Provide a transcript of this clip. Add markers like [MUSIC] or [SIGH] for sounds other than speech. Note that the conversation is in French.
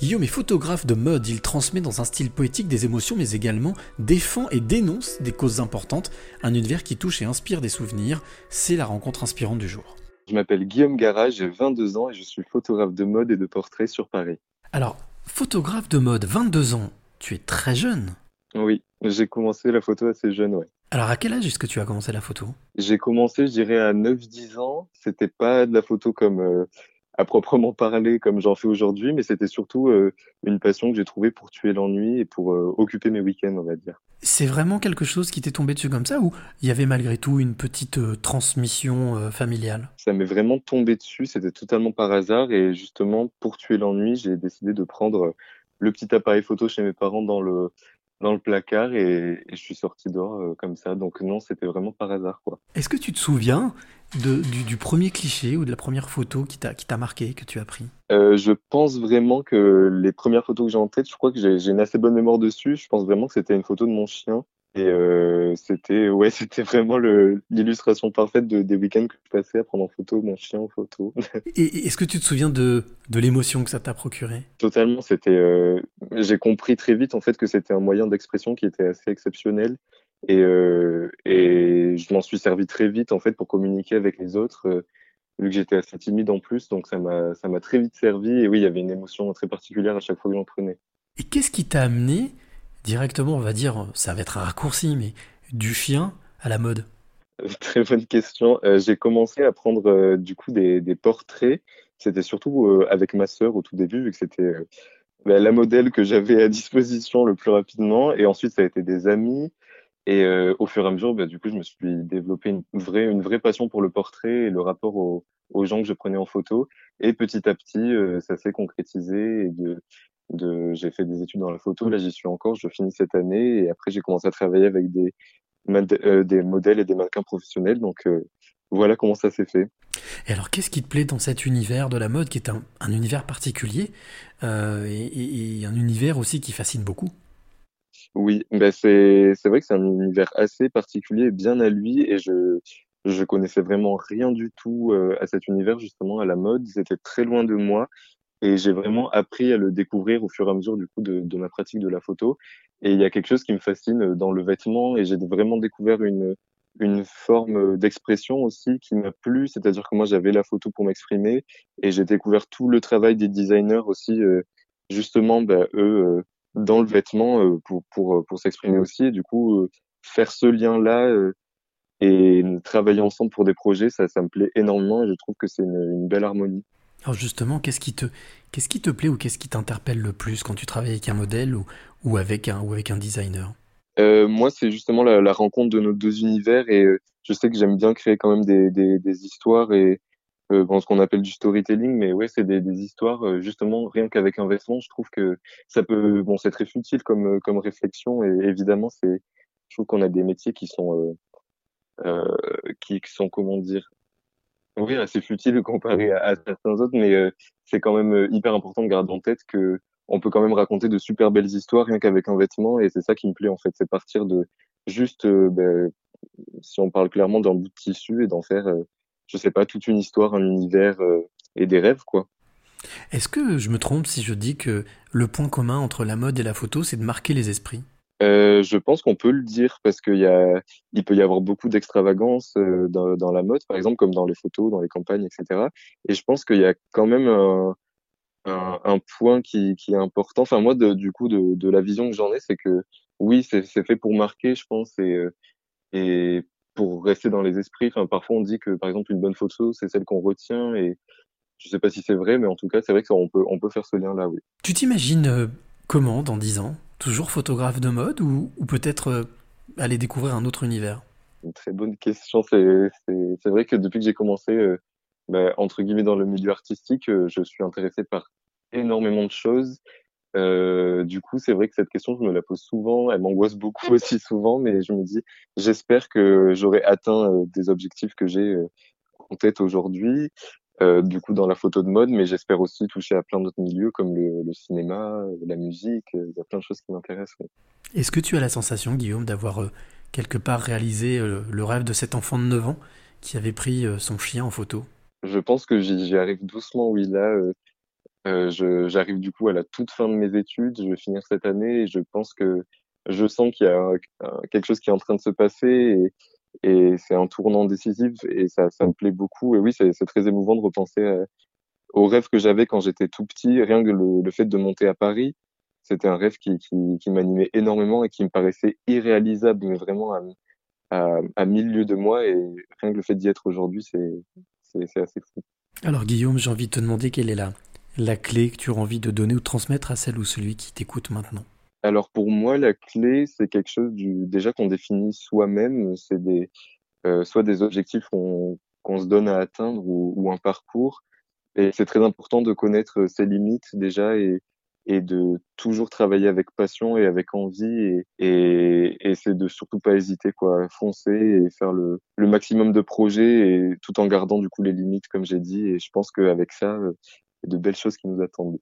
Guillaume est photographe de mode, il transmet dans un style poétique des émotions mais également défend et dénonce des causes importantes, un univers qui touche et inspire des souvenirs, c'est la rencontre inspirante du jour. Je m'appelle Guillaume Garage, j'ai 22 ans et je suis photographe de mode et de portrait sur Paris. Alors, photographe de mode, 22 ans, tu es très jeune Oui, j'ai commencé la photo assez jeune, ouais. Alors, à quel âge est-ce que tu as commencé la photo? J'ai commencé, je dirais, à 9-10 ans. C'était pas de la photo comme euh, à proprement parler comme j'en fais aujourd'hui, mais c'était surtout euh, une passion que j'ai trouvée pour tuer l'ennui et pour euh, occuper mes week-ends, on va dire. C'est vraiment quelque chose qui t'est tombé dessus comme ça ou il y avait malgré tout une petite euh, transmission familiale? Ça m'est vraiment tombé dessus, c'était totalement par hasard et justement pour tuer l'ennui, j'ai décidé de prendre le petit appareil photo chez mes parents dans le dans le placard et, je suis sorti dehors comme ça. Donc non, c'était vraiment par hasard quoi. Est-ce que tu te souviens du, premier cliché ou de la première photo qui t'a marqué, que tu as pris? Euh, Je pense vraiment que les premières photos que j'ai en tête, je crois que j'ai une assez bonne mémoire dessus. Je pense vraiment que c'était une photo de mon chien. Et euh, c'était ouais, [LAUGHS] c'était vraiment l'illustration parfaite de, des week-ends que je passais à prendre en photo mon chien en photo. [LAUGHS] et est-ce que tu te souviens de, de l'émotion que ça t'a procuré? Totalement, c'était. Euh, j'ai compris très vite en fait que c'était un moyen d'expression qui était assez exceptionnel et, euh, et je m'en suis servi très vite en fait pour communiquer avec les autres, euh, vu que j'étais assez timide en plus, donc ça m'a ça m'a très vite servi. Et oui, il y avait une émotion très particulière à chaque fois que j'en prenais. Et qu'est-ce qui t'a amené directement, on va dire, ça va être un raccourci, mais du chien à la mode Très bonne question. Euh, j'ai commencé à prendre euh, du coup des, portraits. C'était surtout euh, avec ma sœur au tout début, vu que c'était bah, la modèle que j'avais à disposition le plus rapidement. Et ensuite, ça a été des amis. Et euh, au fur et à mesure, bah, du coup, je me suis développé une vraie, passion pour le portrait et le rapport aux, gens que je prenais en photo. Et petit à petit, euh, ça s'est concrétisé. De, j'ai fait des études dans la photo. Là, j'y suis encore. Je finis cette année. Et après, j'ai commencé à travailler avec des, euh, des modèles et des mannequins professionnels. Donc, voilà comment ça s'est fait. Et alors, qu'est-ce qui te plaît dans cet univers de la mode, qui est un, un univers particulier et, et, et un univers aussi qui fascine beaucoup? Oui, bah c'est c'est vrai que c'est un univers assez particulier, bien à lui, et je je connaissais vraiment rien du tout euh, à cet univers justement à la mode. C'était très loin de moi, et j'ai vraiment appris à le découvrir au fur et à mesure du coup de, de ma pratique de la photo. Et il y a quelque chose qui me fascine dans le vêtement, et j'ai vraiment découvert une une forme d'expression aussi qui m'a plu, c'est-à-dire que moi j'avais la photo pour m'exprimer, et j'ai découvert tout le travail des designers aussi, euh, justement, bah, eux. Euh, dans le vêtement euh, pour, pour, euh, pour s'exprimer aussi. Et du coup, euh, faire ce lien-là et travailler ensemble pour des projets, ça, ça me plaît énormément et je trouve que c'est une, une, belle harmonie. Alors justement, qu'est-ce qui te, qui te plaît ou qu'est-ce qui t'interpelle le plus quand tu travailles avec un modèle ou, ou, avec, un, ou avec un designer? Euh, Moi, c'est justement la, rencontre de nos deux univers et je sais que j'aime bien créer quand même des, des, histoires et, euh, ce qu'on appelle du storytelling, mais ouais, c'est des, histoires euh, justement rien qu'avec un vêtement. Je trouve que ça peut, bon, c'est très futile comme euh, comme réflexion et évidemment, c'est, je trouve qu'on a des métiers qui sont euh, euh, qui, sont comment dire, oui, assez futiles comparé à, à certains autres, mais c'est quand même hyper important de garder en tête que on peut quand même raconter de super belles histoires rien qu'avec un vêtement et c'est ça qui me plaît en fait, c'est partir de juste, ben, si on parle clairement d'un bout de tissu et d'en faire je sais pas, toute une histoire, un univers euh, et des rêves, quoi. Est-ce que je me trompe si je dis que le point commun entre la mode et la photo, c'est de marquer les esprits? Euh, je pense qu'on peut le dire parce qu'il peut y avoir beaucoup d'extravagance euh, dans, la mode, par exemple, comme dans les photos, dans les campagnes, etc. Et je pense qu'il y a quand même un, point qui, est important. Enfin, moi, du coup, de, la vision que j'en ai, c'est que oui, c'est fait pour marquer, je pense, et, euh, pour rester dans les esprits. Parfois, on dit que, par exemple, une bonne photo, c'est celle qu'on retient. Et je sais pas si c'est vrai, mais en tout cas, c'est vrai qu'on peut, faire ce lien-là, oui. Tu t'imagines comment dans 10 ans? Toujours photographe de mode ou, ou peut-être euh, aller découvrir un autre univers? Une très bonne question. C'est vrai que depuis que j'ai commencé, euh, bah, entre guillemets, dans le milieu artistique, euh, je suis intéressé par énormément de choses. Euh, du coup, c'est vrai que cette question, je me la pose souvent. Elle m'angoisse beaucoup [LAUGHS] aussi souvent, mais je me dis, j'espère que j'aurai atteint euh, des objectifs que j'ai euh, en tête aujourd'hui. Euh, du coup, dans la photo de mode, mais j'espère aussi toucher à plein d'autres milieux comme le, le, cinéma, la musique. Il y a plein de choses qui m'intéressent. Est-ce que tu as la sensation, Guillaume, d'avoir euh, quelque part réalisé euh, le rêve de cet enfant de 9 ans qui avait pris son chien en photo? Je pense que j'y arrive doucement, oui. Là, Euh, j'arrive du coup à la toute fin de mes études, je vais finir cette année et je pense que je sens qu'il y a quelque chose qui est en train de se passer et, et c'est un tournant décisif et ça, ça me plaît beaucoup. Et oui, c'est, très émouvant de repenser à, aux rêves que j'avais quand j'étais tout petit. Rien que le, fait de monter à Paris, c'était un rêve qui, qui, m'animait énormément et qui me paraissait irréalisable, mais vraiment à, à, mille lieues de moi. Et rien que le fait d'y être aujourd'hui, c'est assez fou. Alors Guillaume, j'ai envie de te demander quelle est la, la clé que tu as envie de donner ou de transmettre à celle ou celui qui t'écoute maintenant? Alors pour moi, la clé, c'est quelque chose du, déjà qu'on définit soi-même. C'est des, euh, soit des objectifs qu'on se donne à atteindre ou, ou un parcours. Et c'est très important de connaître ses limites déjà et, et de toujours travailler avec passion et avec envie et, et, et c'est de surtout pas hésiter quoi, foncer et faire le, le maximum de projets et tout en gardant du coup les limites comme j'ai dit et je pense qu'avec ça, il y a de belles choses qui nous attendent.